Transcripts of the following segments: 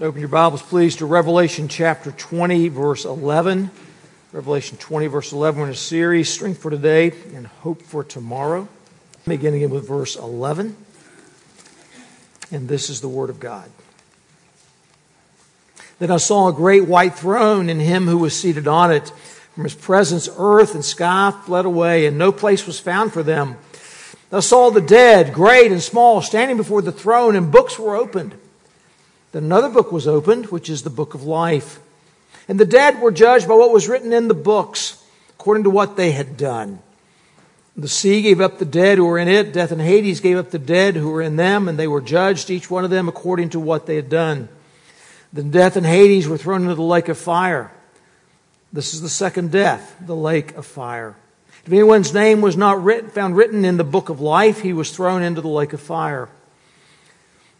Open your Bibles, please, to Revelation chapter 20, verse 11. Revelation 20, verse 11. We're in a series, Strength for Today and Hope for Tomorrow. Beginning again with verse 11. And this is the Word of God. Then I saw a great white throne and him who was seated on it. From his presence, earth and sky fled away, and no place was found for them. I saw the dead, great and small, standing before the throne, and books were opened. Then another book was opened, which is the book of life. And the dead were judged by what was written in the books, according to what they had done. The sea gave up the dead who were in it. Death and Hades gave up the dead who were in them, and they were judged, each one of them according to what they had done. Then death and Hades were thrown into the lake of fire. This is the second death, the lake of fire. If anyone's name was not written, found written in the book of life, he was thrown into the lake of fire.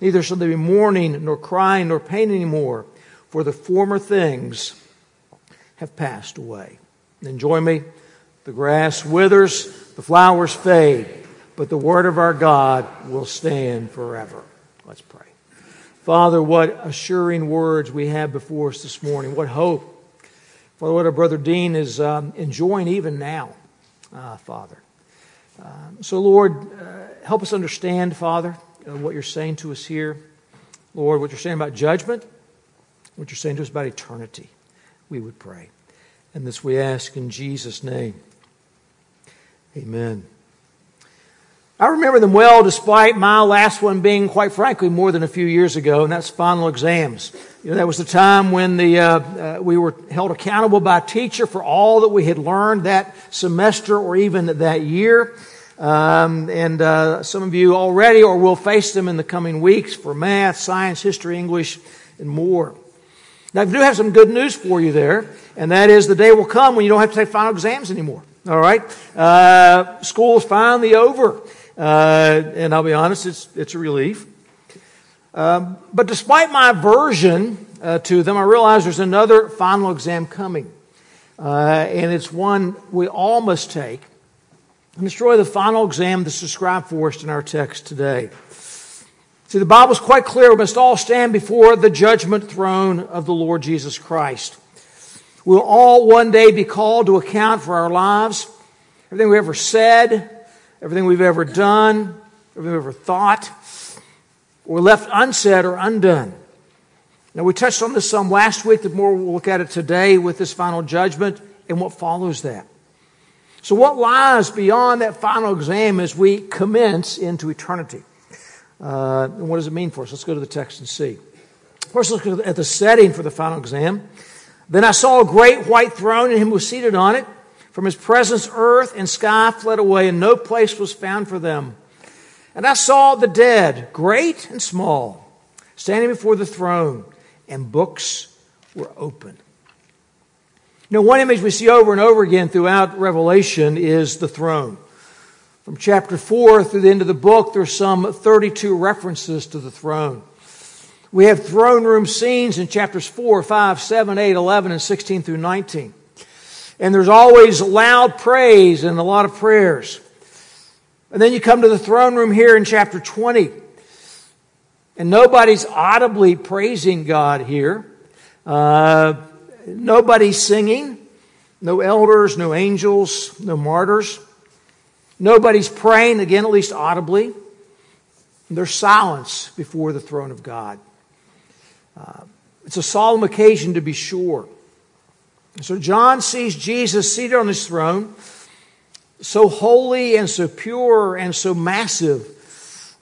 Neither shall there be mourning, nor crying, nor pain anymore, for the former things have passed away. And join me. The grass withers, the flowers fade, but the word of our God will stand forever. Let's pray. Father, what assuring words we have before us this morning. What hope. Father, what our brother Dean is um, enjoying even now, uh, Father. Um, so, Lord, uh, help us understand, Father, what you're saying to us here. Lord, what you're saying about judgment, what you're saying to us about eternity. We would pray. And this we ask in Jesus' name. Amen. I remember them well, despite my last one being, quite frankly, more than a few years ago, and that's final exams. You know, that was the time when the, uh, uh, we were held accountable by a teacher for all that we had learned that semester or even that year. Um, and uh, some of you already or will face them in the coming weeks for math, science, history, English, and more. Now, I do have some good news for you there, and that is the day will come when you don't have to take final exams anymore. All right? Uh, finally over. Uh, and I'll be honest, it's, it's a relief. Um, but despite my aversion uh, to them, I realize there's another final exam coming. Uh, and it's one we all must take. And destroy the final exam that's described for us in our text today. See, the Bible is quite clear. We must all stand before the judgment throne of the Lord Jesus Christ. We'll all one day be called to account for our lives, everything we've ever said, everything we've ever done, everything we've ever thought, or left unsaid or undone. Now, we touched on this some last week. The more we'll look at it today with this final judgment and what follows that. So, what lies beyond that final exam as we commence into eternity? Uh, and what does it mean for us? Let's go to the text and see. First, look at the setting for the final exam. Then I saw a great white throne, and him who was seated on it. From his presence, earth and sky fled away, and no place was found for them. And I saw the dead, great and small, standing before the throne, and books were opened. Now, one image we see over and over again throughout Revelation is the throne. From chapter 4 through the end of the book, there's some 32 references to the throne. We have throne room scenes in chapters 4, 5, 7, 8, 11, and 16 through 19. And there's always loud praise and a lot of prayers. And then you come to the throne room here in chapter 20. And nobody's audibly praising God here. Uh, Nobody singing, no elders, no angels, no martyrs. Nobody's praying, again, at least audibly. There's silence before the throne of God. Uh, it's a solemn occasion to be sure. So John sees Jesus seated on his throne, so holy and so pure and so massive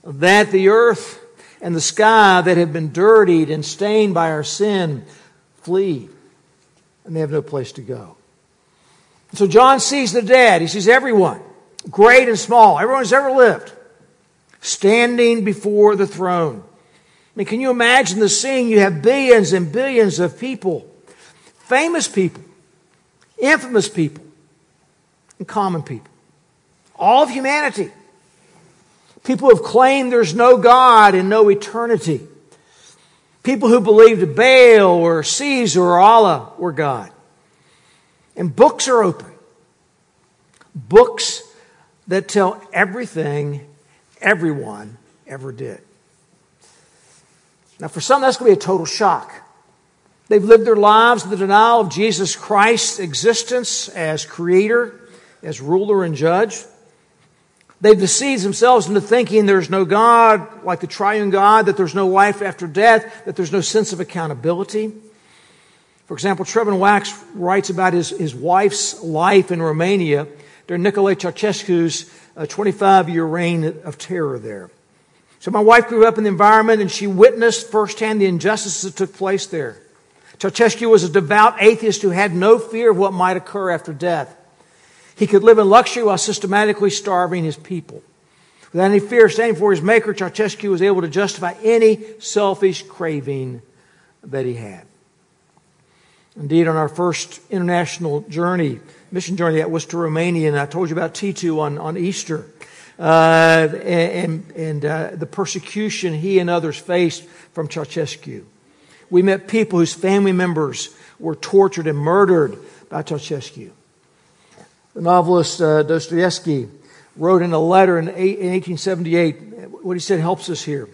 that the earth and the sky that have been dirtied and stained by our sin flee and they have no place to go. So John sees the dead. He sees everyone, great and small, everyone who's ever lived, standing before the throne. I mean, can you imagine the scene? You have billions and billions of people, famous people, infamous people, and common people. All of humanity. People who have claimed there's no God and no eternity. People who believed Baal or Caesar or Allah were God. And books are open. Books that tell everything everyone ever did. Now, for some, that's going to be a total shock. They've lived their lives in the denial of Jesus Christ's existence as creator, as ruler and judge. They've deceived themselves into thinking there's no God, like the triune God, that there's no life after death, that there's no sense of accountability. For example, Trevin Wax writes about his, his wife's life in Romania during Nicolae Ceausescu's uh, 25 year reign of terror there. So my wife grew up in the environment and she witnessed firsthand the injustices that took place there. Ceausescu was a devout atheist who had no fear of what might occur after death. He could live in luxury while systematically starving his people. Without any fear of standing for his maker, Ceausescu was able to justify any selfish craving that he had. Indeed, on our first international journey, mission journey, that was to Romania, and I told you about Titu on, on Easter. Uh, and, and uh, the persecution he and others faced from Ceausescu. We met people whose family members were tortured and murdered by Ceausescu. The novelist uh, Dostoevsky wrote in a letter in, in 1878, what he said helps us here.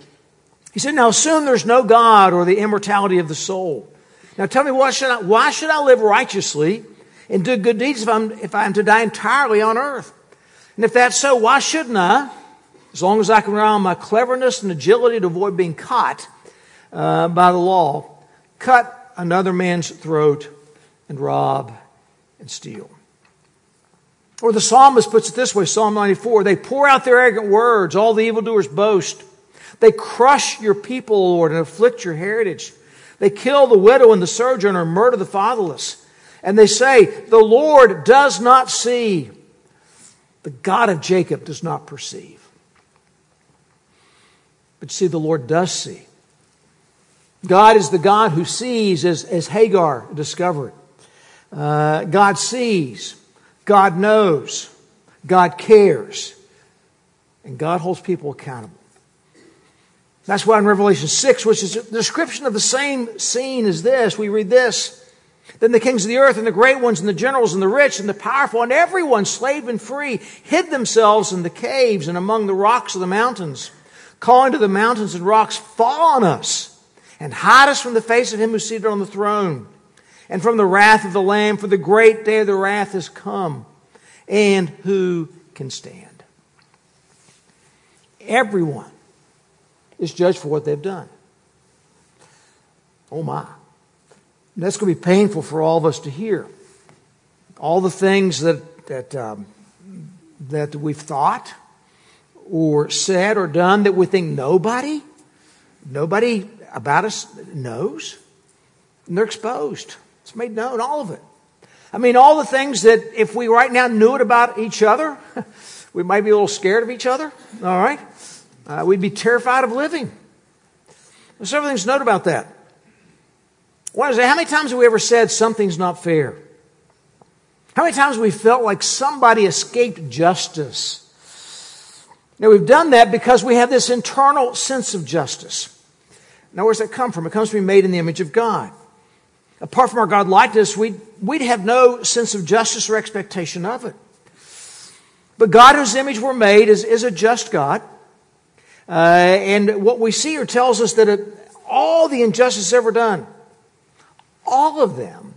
He said, Now assume there's no God or the immortality of the soul. Now tell me, what should I, why should I live righteously and do good deeds if I'm, if I'm to die entirely on earth? And if that's so, why shouldn't I, as long as I can rely on my cleverness and agility to avoid being caught uh, by the law, cut another man's throat and rob and steal? Or the psalmist puts it this way Psalm 94 they pour out their arrogant words, all the evildoers boast. They crush your people, Lord, and afflict your heritage. They kill the widow and the sojourner, murder the fatherless. And they say, The Lord does not see. The God of Jacob does not perceive. But see, the Lord does see. God is the God who sees, as, as Hagar discovered. Uh, God sees. God knows, God cares, and God holds people accountable. That's why in Revelation 6, which is a description of the same scene as this, we read this. Then the kings of the earth and the great ones and the generals and the rich and the powerful and everyone, slave and free, hid themselves in the caves and among the rocks of the mountains, calling to the mountains and rocks, fall on us and hide us from the face of him who's seated on the throne and from the wrath of the Lamb, for the great day of the wrath has come. And who can stand? Everyone is judged for what they've done. Oh my. That's going to be painful for all of us to hear. All the things that, that, um, that we've thought or said or done that we think nobody, nobody about us knows, and they're exposed. It's made known, all of it. I mean, all the things that if we right now knew it about each other, we might be a little scared of each other, all right? Uh, we'd be terrified of living. There's several things to note about that. One is how many times have we ever said something's not fair? How many times we felt like somebody escaped justice? Now, we've done that because we have this internal sense of justice. Now, where does that come from? It comes from being made in the image of God apart from our God likeness, we'd, we'd have no sense of justice or expectation of it. But God, whose image we're made, is, is a just God. Uh, and what we see here tells us that it, all the injustice ever done, all of them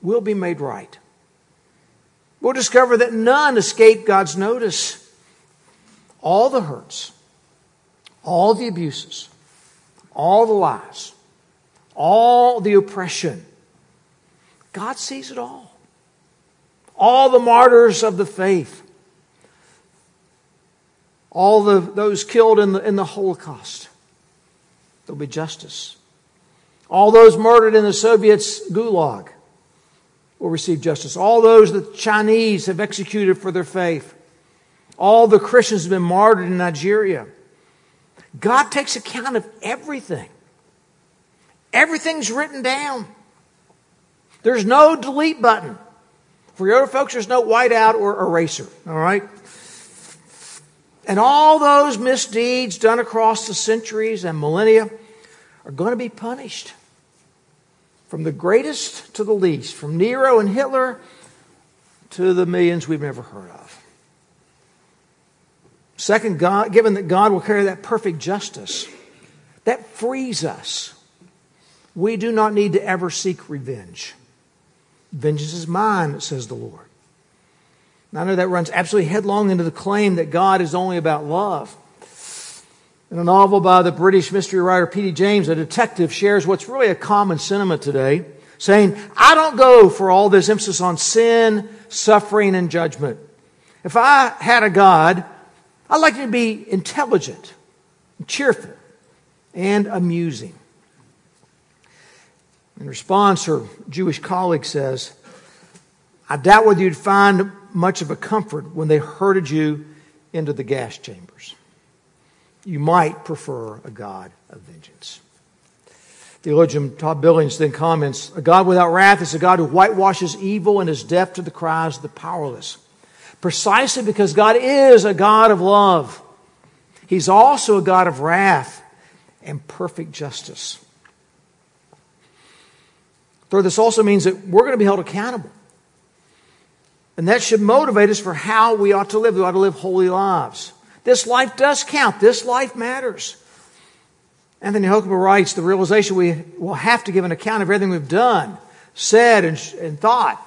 will be made right. We'll discover that none escape God's notice. All the hurts, all the abuses, all the lies, all the oppression. God sees it all. All the martyrs of the faith. All the, those killed in the, in the Holocaust. There'll be justice. All those murdered in the Soviets' gulag will receive justice. All those the Chinese have executed for their faith. All the Christians have been martyred in Nigeria. God takes account of everything. Everything's written down. There's no delete button. For your folks, there's no whiteout or eraser. All right? And all those misdeeds done across the centuries and millennia are going to be punished. From the greatest to the least, from Nero and Hitler to the millions we've never heard of. Second, God, given that God will carry that perfect justice, that frees us. We do not need to ever seek revenge. Vengeance is mine, says the Lord. Now, I know that runs absolutely headlong into the claim that God is only about love. In a novel by the British mystery writer P.D. James, a detective shares what's really a common sentiment today, saying, I don't go for all this emphasis on sin, suffering, and judgment. If I had a God, I'd like him to be intelligent, cheerful, and amusing. In response, her Jewish colleague says, I doubt whether you'd find much of a comfort when they herded you into the gas chambers. You might prefer a God of vengeance. Theologian Todd Billings then comments A God without wrath is a God who whitewashes evil and is deaf to the cries of the powerless precisely because God is a God of love. He's also a God of wrath and perfect justice. Third, this also means that we're going to be held accountable. And that should motivate us for how we ought to live. We ought to live holy lives. This life does count. This life matters. Anthony Hoekema writes, the realization we will have to give an account of everything we've done, said, and, and thought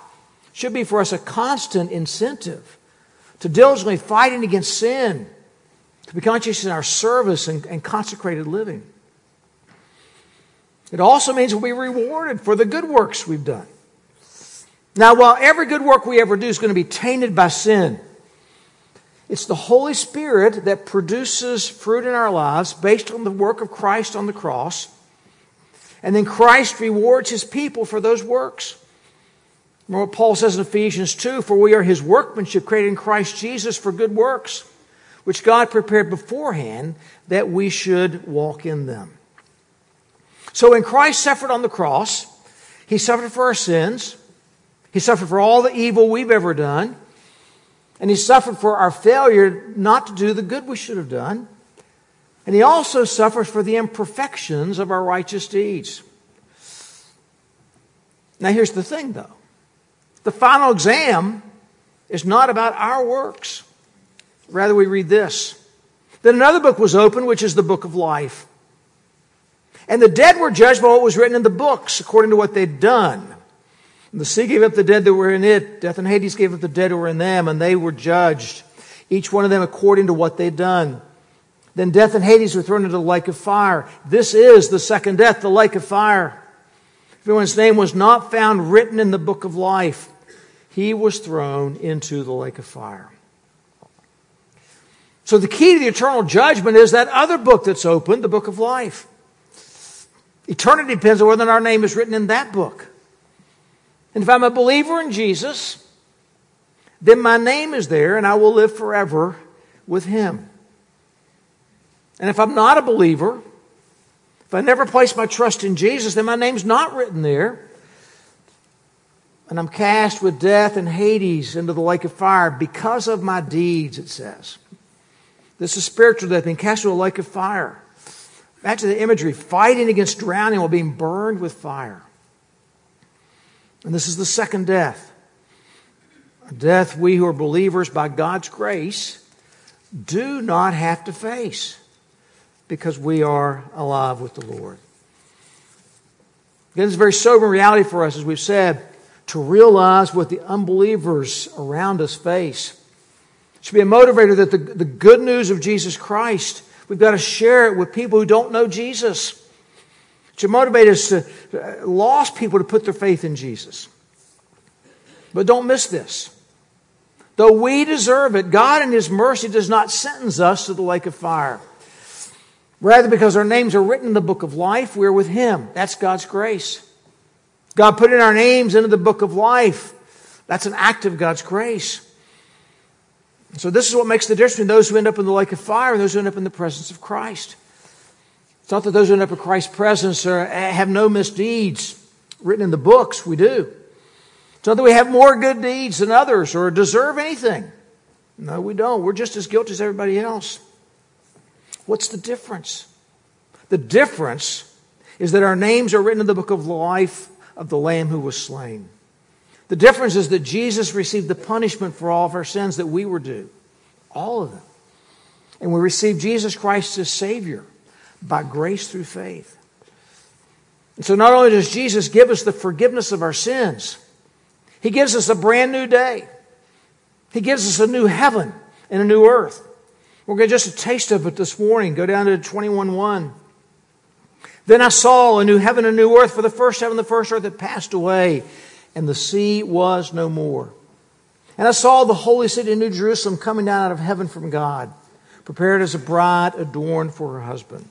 should be for us a constant incentive to diligently fighting against sin, to be conscious in our service and, and consecrated living. It also means we'll be rewarded for the good works we've done. Now, while every good work we ever do is going to be tainted by sin, it's the Holy Spirit that produces fruit in our lives based on the work of Christ on the cross. And then Christ rewards his people for those works. Remember what Paul says in Ephesians 2 For we are his workmanship created in Christ Jesus for good works, which God prepared beforehand that we should walk in them. So when Christ suffered on the cross, he suffered for our sins, he suffered for all the evil we've ever done, and he suffered for our failure not to do the good we should have done. And he also suffers for the imperfections of our righteous deeds. Now, here's the thing, though the final exam is not about our works. Rather, we read this. Then another book was opened, which is the book of life. And the dead were judged by what was written in the books, according to what they'd done. And the sea gave up the dead that were in it. Death and Hades gave up the dead who were in them, and they were judged, each one of them according to what they'd done. Then death and Hades were thrown into the lake of fire. This is the second death, the lake of fire. If anyone's name was not found written in the book of life, he was thrown into the lake of fire. So the key to the eternal judgment is that other book that's open, the book of life. Eternity depends on whether our name is written in that book. And if I'm a believer in Jesus, then my name is there and I will live forever with him. And if I'm not a believer, if I never place my trust in Jesus, then my name's not written there and I'm cast with death and Hades into the lake of fire because of my deeds, it says. This is spiritual death, being cast into a lake of fire. Imagine the imagery fighting against drowning while being burned with fire. And this is the second death. A death we who are believers by God's grace do not have to face because we are alive with the Lord. Again, is a very sobering reality for us, as we've said to realize what the unbelievers around us face. It should be a motivator that the, the good news of Jesus Christ, we've got to share it with people who don't know Jesus. Should motivate us to uh, lost people to put their faith in Jesus. But don't miss this. Though we deserve it, God in His mercy does not sentence us to the lake of fire. Rather, because our names are written in the book of life, we're with Him. That's God's grace. God put in our names into the book of life. That's an act of God's grace. So this is what makes the difference between those who end up in the lake of fire and those who end up in the presence of Christ. It's not that those who end up in Christ's presence are, eh, have no misdeeds written in the books. We do. It's not that we have more good deeds than others or deserve anything. No, we don't. We're just as guilty as everybody else. What's the difference? The difference is that our names are written in the book of life of the Lamb who was slain. The difference is that Jesus received the punishment for all of our sins that we were due. All of them. And we receive Jesus Christ as Savior by grace through faith. And so not only does Jesus give us the forgiveness of our sins, He gives us a brand new day. He gives us a new heaven and a new earth. We're going to just a taste of it this morning. Go down to 21.1. Then I saw a new heaven and a new earth, for the first heaven and the first earth had passed away, and the sea was no more. And I saw the holy city, New Jerusalem, coming down out of heaven from God, prepared as a bride adorned for her husband.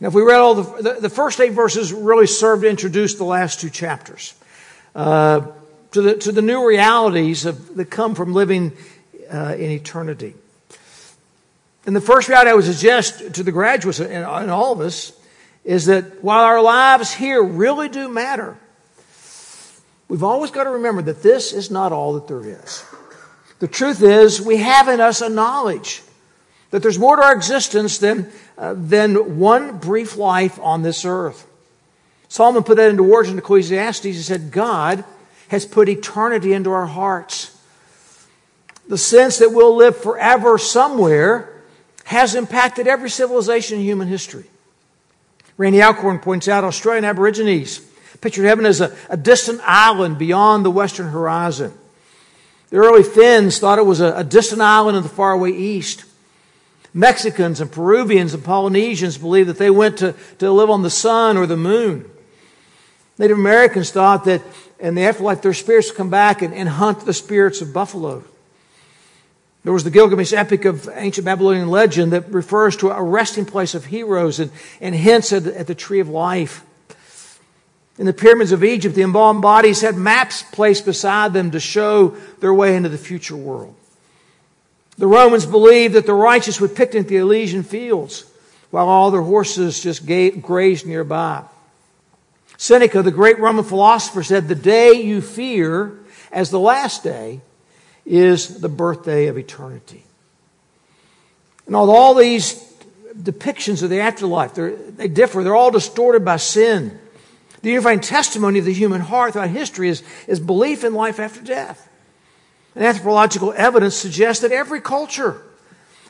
Now, if we read all the, the, the first eight verses, really serve to introduce the last two chapters. Uh, to the, to the new realities of, that come from living uh, in eternity. And the first reality I would suggest to the graduates and, and all of us is that while our lives here really do matter, we've always got to remember that this is not all that there is. The truth is, we have in us a knowledge that there's more to our existence than, uh, than one brief life on this earth. Solomon put that into words in Ecclesiastes. He said, God has put eternity into our hearts. The sense that we'll live forever somewhere has impacted every civilization in human history. Randy Alcorn points out Australian Aborigines pictured heaven as a, a distant island beyond the western horizon. The early Finns thought it was a, a distant island in the faraway east. Mexicans and Peruvians and Polynesians believed that they went to, to live on the sun or the moon. Native Americans thought that in the afterlife, their spirits would come back and, and hunt the spirits of buffalo. There was the Gilgamesh epic of ancient Babylonian legend that refers to a resting place of heroes and, and hints at at the tree of life. In the pyramids of Egypt, the embalmed bodies had maps placed beside them to show their way into the future world. The Romans believed that the righteous would picnic the Elysian fields while all their horses just grazed nearby. Seneca, the great Roman philosopher, said, The day you fear as the last day is the birthday of eternity. And although all these depictions of the afterlife, they differ, they're all distorted by sin. The unifying testimony of the human heart throughout history is, is belief in life after death. And anthropological evidence suggests that every culture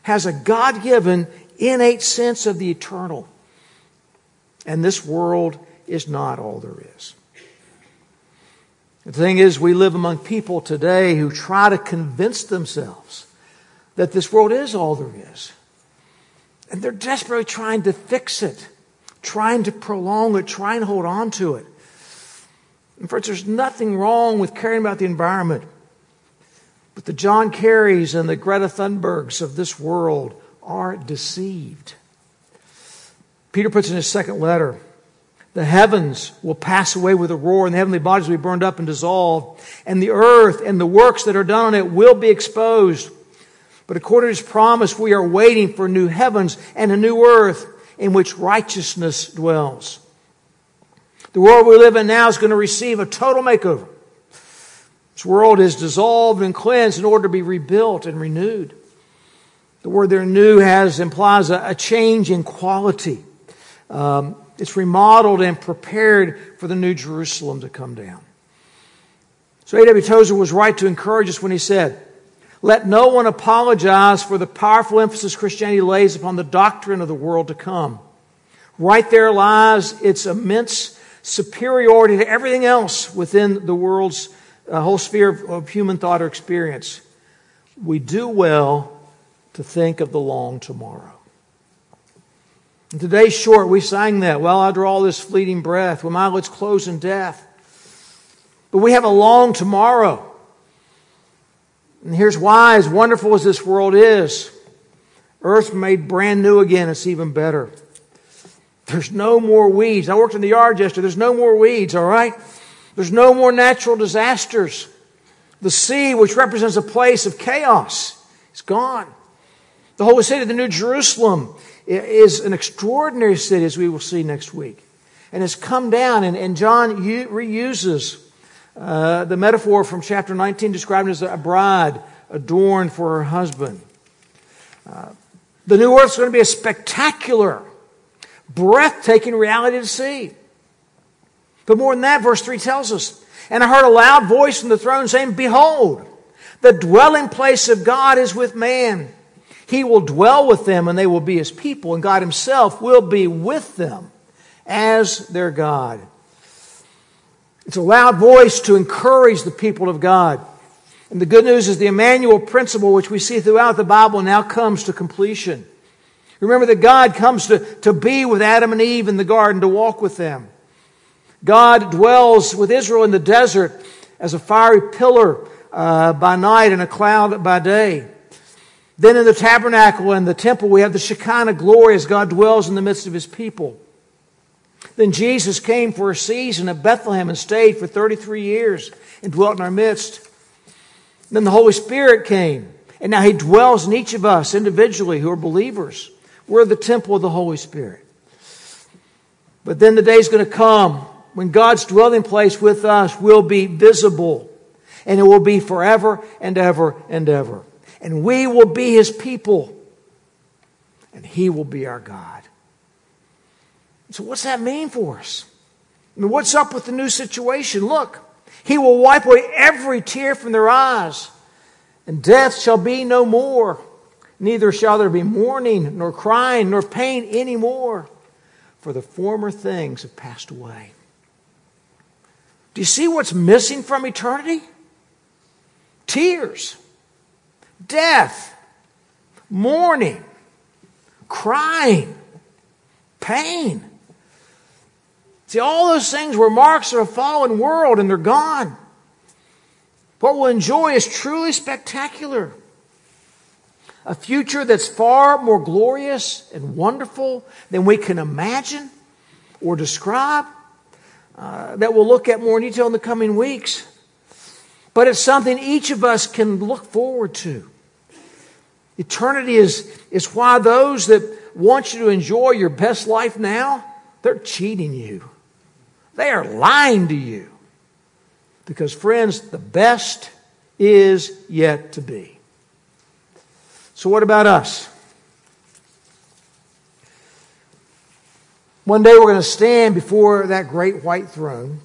has a God given, innate sense of the eternal. And this world is not all there is. The thing is, we live among people today who try to convince themselves that this world is all there is. And they're desperately trying to fix it, trying to prolong it, trying to hold on to it. And friends, there's nothing wrong with caring about the environment. But the John Kerrys and the Greta Thunbergs of this world are deceived. Peter puts in his second letter, the heavens will pass away with a roar, and the heavenly bodies will be burned up and dissolved, and the earth and the works that are done on it will be exposed. But according to his promise, we are waiting for new heavens and a new earth in which righteousness dwells. The world we live in now is going to receive a total makeover. This world is dissolved and cleansed in order to be rebuilt and renewed. The word there, new, has implies a, a change in quality. Um, it's remodeled and prepared for the new Jerusalem to come down. So A.W. Tozer was right to encourage us when he said, Let no one apologize for the powerful emphasis Christianity lays upon the doctrine of the world to come. Right there lies its immense superiority to everything else within the world's uh, whole sphere of, of human thought or experience. We do well to think of the long tomorrow. And today's short, we sang that. Well, I draw this fleeting breath, when my lids close in death. But we have a long tomorrow. And here's why, as wonderful as this world is, earth made brand new again, it's even better. There's no more weeds. I worked in the yard yesterday. There's no more weeds, all right? There's no more natural disasters. The sea, which represents a place of chaos, is gone. The holy city, the New Jerusalem, is an extraordinary city, as we will see next week. And has come down, and, and John reuses uh, the metaphor from chapter 19, describing as a bride adorned for her husband. Uh, the new earth is going to be a spectacular, breathtaking reality to see. But more than that, verse 3 tells us, And I heard a loud voice from the throne saying, Behold, the dwelling place of God is with man. He will dwell with them, and they will be his people, and God himself will be with them as their God. It's a loud voice to encourage the people of God. And the good news is the Emmanuel principle, which we see throughout the Bible, now comes to completion. Remember that God comes to, to be with Adam and Eve in the garden, to walk with them. God dwells with Israel in the desert as a fiery pillar uh, by night and a cloud by day. Then in the tabernacle and the temple, we have the Shekinah glory as God dwells in the midst of his people. Then Jesus came for a season at Bethlehem and stayed for 33 years and dwelt in our midst. Then the Holy Spirit came, and now He dwells in each of us individually who are believers. We're the temple of the Holy Spirit. But then the day is going to come when God's dwelling place with us will be visible, and it will be forever and ever and ever. And we will be His people, and He will be our God. So, what's that mean for us? I mean, what's up with the new situation? Look, he will wipe away every tear from their eyes, and death shall be no more. Neither shall there be mourning, nor crying, nor pain any more, for the former things have passed away. Do you see what's missing from eternity? Tears, death, mourning, crying, pain. See, all those things were marks of a fallen world and they're gone. What we'll enjoy is truly spectacular. A future that's far more glorious and wonderful than we can imagine or describe, uh, that we'll look at more in detail in the coming weeks. But it's something each of us can look forward to. Eternity is, is why those that want you to enjoy your best life now, they're cheating you. They are lying to you. Because, friends, the best is yet to be. So, what about us? One day we're going to stand before that great white throne.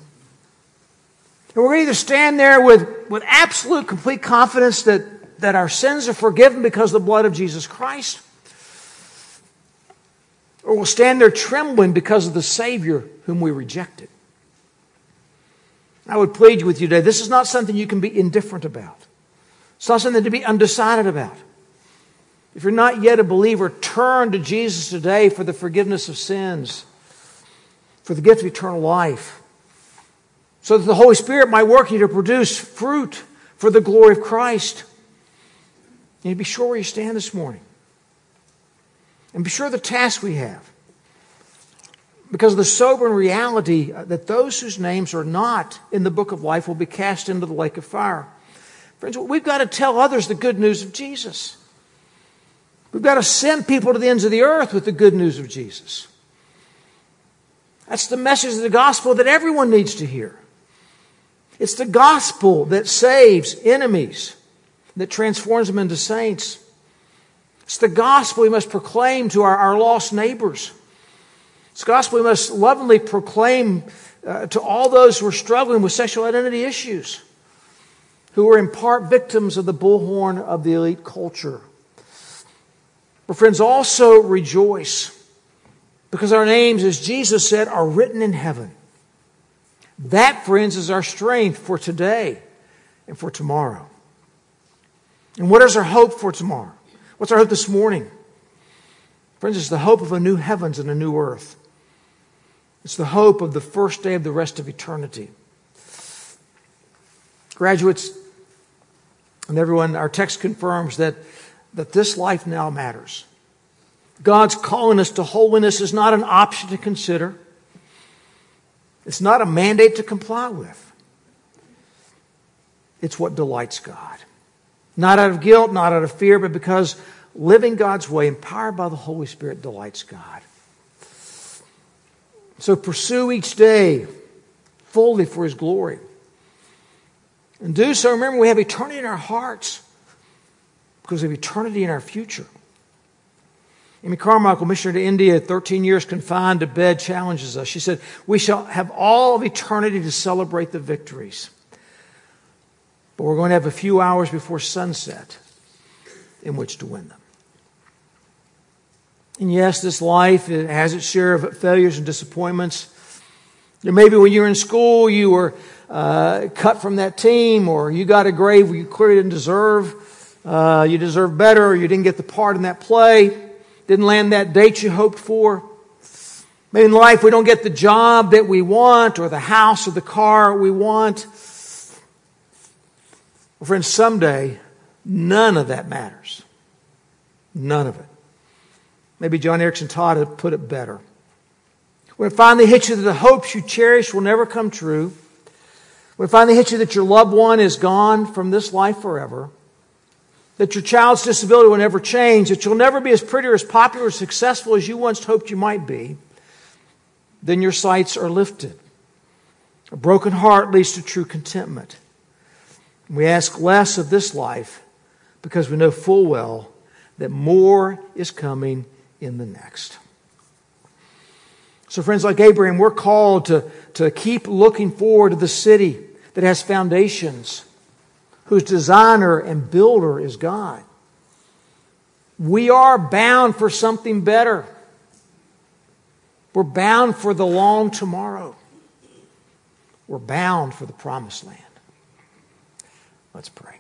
And we're going to either stand there with, with absolute, complete confidence that, that our sins are forgiven because of the blood of Jesus Christ, or we'll stand there trembling because of the Savior whom we rejected. I would plead with you today this is not something you can be indifferent about. It's not something to be undecided about. If you're not yet a believer, turn to Jesus today for the forgiveness of sins, for the gift of eternal life, so that the Holy Spirit might work you to produce fruit for the glory of Christ. And be sure where you stand this morning. And be sure the task we have because of the sobering reality uh, that those whose names are not in the book of life will be cast into the lake of fire. Friends, we've got to tell others the good news of Jesus. We've got to send people to the ends of the earth with the good news of Jesus. That's the message of the gospel that everyone needs to hear. It's the gospel that saves enemies, that transforms them into saints. It's the gospel we must proclaim to our, our lost neighbors. This gospel we must lovingly proclaim uh, to all those who are struggling with sexual identity issues, who are in part victims of the bullhorn of the elite culture. But friends, also rejoice because our names, as Jesus said, are written in heaven. That, friends, is our strength for today and for tomorrow. And what is our hope for tomorrow? What's our hope this morning? Friends, it's the hope of a new heavens and a new earth. It's the hope of the first day of the rest of eternity. Graduates and everyone, our text confirms that, that this life now matters. God's calling us to holiness is not an option to consider. It's not a mandate to comply with. It's what delights God. Not out of guilt, not out of fear, but because living God's way, empowered by the Holy Spirit, delights God. So pursue each day fully for His glory. And do so, remember, we have eternity in our hearts because of eternity in our future. Amy Carmichael, missionary to India, 13 years confined to bed, challenges us. She said, We shall have all of eternity to celebrate the victories. But we're going to have a few hours before sunset in which to win them. And yes, this life has its share of failures and disappointments. Maybe when you were in school, you were uh, cut from that team, or you got a grade you clearly didn't deserve. Uh, you deserve better, or you didn't get the part in that play, didn't land that date you hoped for. Maybe in life we don't get the job that we want, or the house or the car we want. Well, friends, someday none of that matters. None of it. Maybe Joni Eareckson Tada put it better. When it finally hits you that the hopes you cherish will never come true, when it finally hits you that your loved one is gone from this life forever, that your child's disability will never change, that you'll never be as pretty or as popular or successful as you once hoped you might be, then your sights are lifted. A broken heart leads to true contentment. We ask less of this life because we know full well that more is coming in the next. So, friends, like Abraham, we're called to, to keep looking forward to the city that has foundations, whose designer and builder is God. We are bound for something better. We're bound for the long tomorrow. We're bound for the promised land. Let's pray.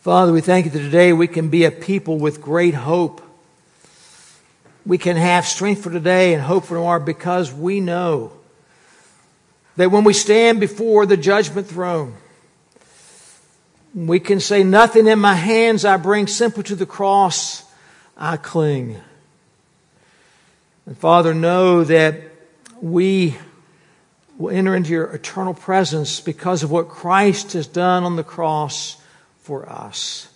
Father, we thank you that today we can be a people with great hope. We can have strength for today and hope for tomorrow because we know that when we stand before the judgment throne, we can say, Nothing in my hands I bring, simply to the cross I cling. And Father, know that we will enter into your eternal presence because of what Christ has done on the cross for us.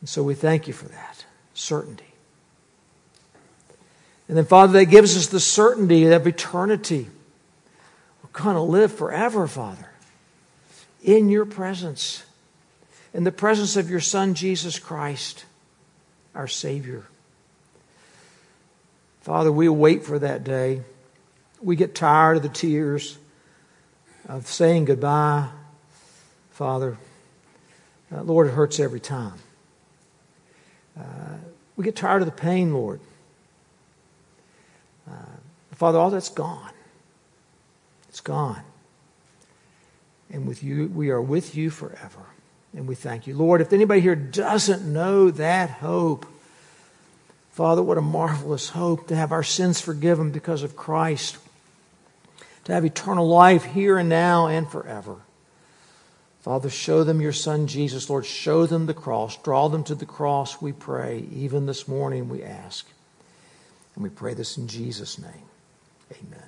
And so we thank you for that certainty. And then, Father, that gives us the certainty of eternity. We're going to live forever, Father, in your presence, in the presence of your Son, Jesus Christ, our Savior. Father, we wait for that day. We get tired of the tears, of saying goodbye. Father, uh, Lord, it hurts every time. Uh, we get tired of the pain, Lord. Uh, Father, all that's gone. It's gone. And with you, we are with you forever. And we thank you. Lord, if anybody here doesn't know that hope, Father, what a marvelous hope to have our sins forgiven because of Christ, to have eternal life here and now and forever. Father, show them your Son Jesus. Lord, show them the cross. Draw them to the cross, we pray. Even this morning, we ask. And we pray this in Jesus' name. Amen.